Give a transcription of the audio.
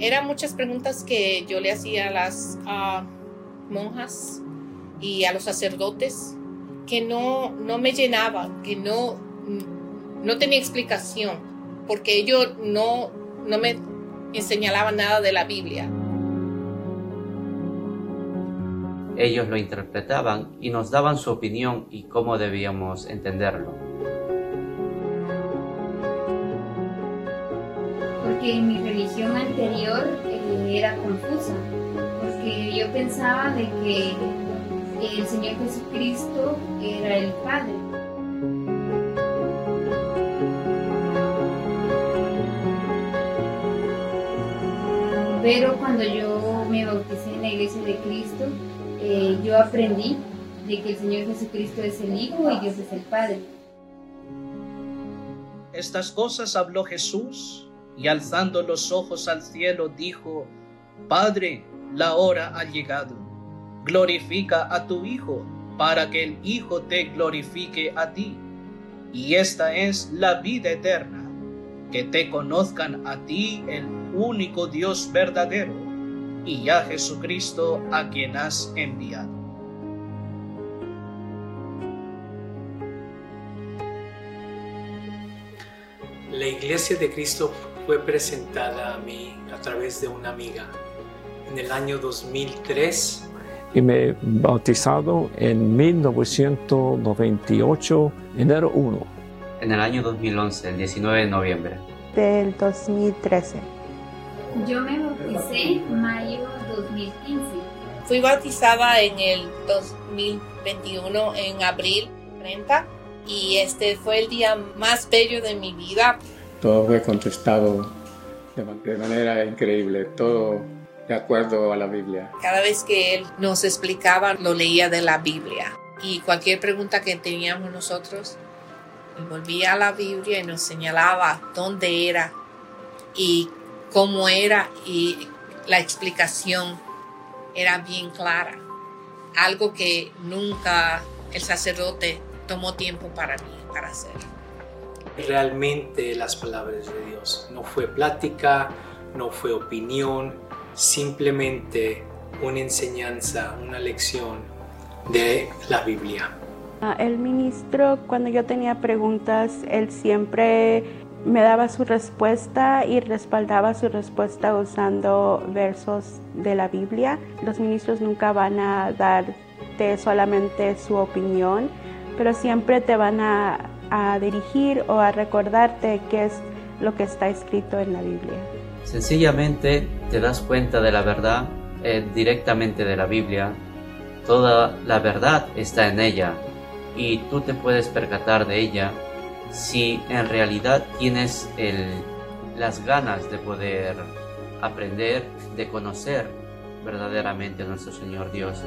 Eran muchas preguntas que yo le hacía a las monjas y a los sacerdotes que no, no me llenaban, que no, no tenía explicación, porque ellos no, no me enseñaban nada de la Biblia. Ellos lo interpretaban y nos daban su opinión y cómo debíamos entenderlo. Porque mi religión anterior eh, era confusa, porque yo pensaba de que el Señor Jesucristo era el Padre. Pero cuando yo me bauticé en la iglesia de Cristo, eh, yo aprendí de que el Señor Jesucristo es el Hijo y Dios es el Padre. Estas cosas habló Jesús y alzando los ojos al cielo dijo, Padre, la hora ha llegado. Glorifica a tu Hijo para que el Hijo te glorifique a ti. Y esta es la vida eterna, que te conozcan a ti el único Dios verdadero y a Jesucristo a quien has enviado. La iglesia de Cristo fue presentada a mí a través de una amiga en el año 2003. Y me he bautizado en 1998, enero 1. En el año 2011, el 19 de noviembre. Del 2013. Yo me bauticé en mayo 2015. Fui bautizada en el 2021, en abril 30, y este fue el día más bello de mi vida. Todo fue contestado de manera increíble, todo de acuerdo a la Biblia. Cada vez que él nos explicaba, lo leía de la Biblia. Y cualquier pregunta que teníamos nosotros, volvía a la Biblia y nos señalaba dónde era y cómo era y la explicación era bien clara. Algo que nunca el sacerdote tomó tiempo para mí, para hacer. Realmente las palabras de Dios. No fue plática, no fue opinión, simplemente una enseñanza, una lección de la Biblia. Ah, el ministro, cuando yo tenía preguntas, él siempre me daba su respuesta y respaldaba su respuesta usando versos de la Biblia. Los ministros nunca van a darte solamente su opinión, pero siempre te van a, dirigir o a recordarte qué es lo que está escrito en la Biblia. Sencillamente te das cuenta de la verdad eh, directamente de la Biblia. Toda la verdad está en ella y tú te puedes percatar de ella si en realidad tienes las ganas de poder aprender, de conocer verdaderamente a nuestro Señor Dios.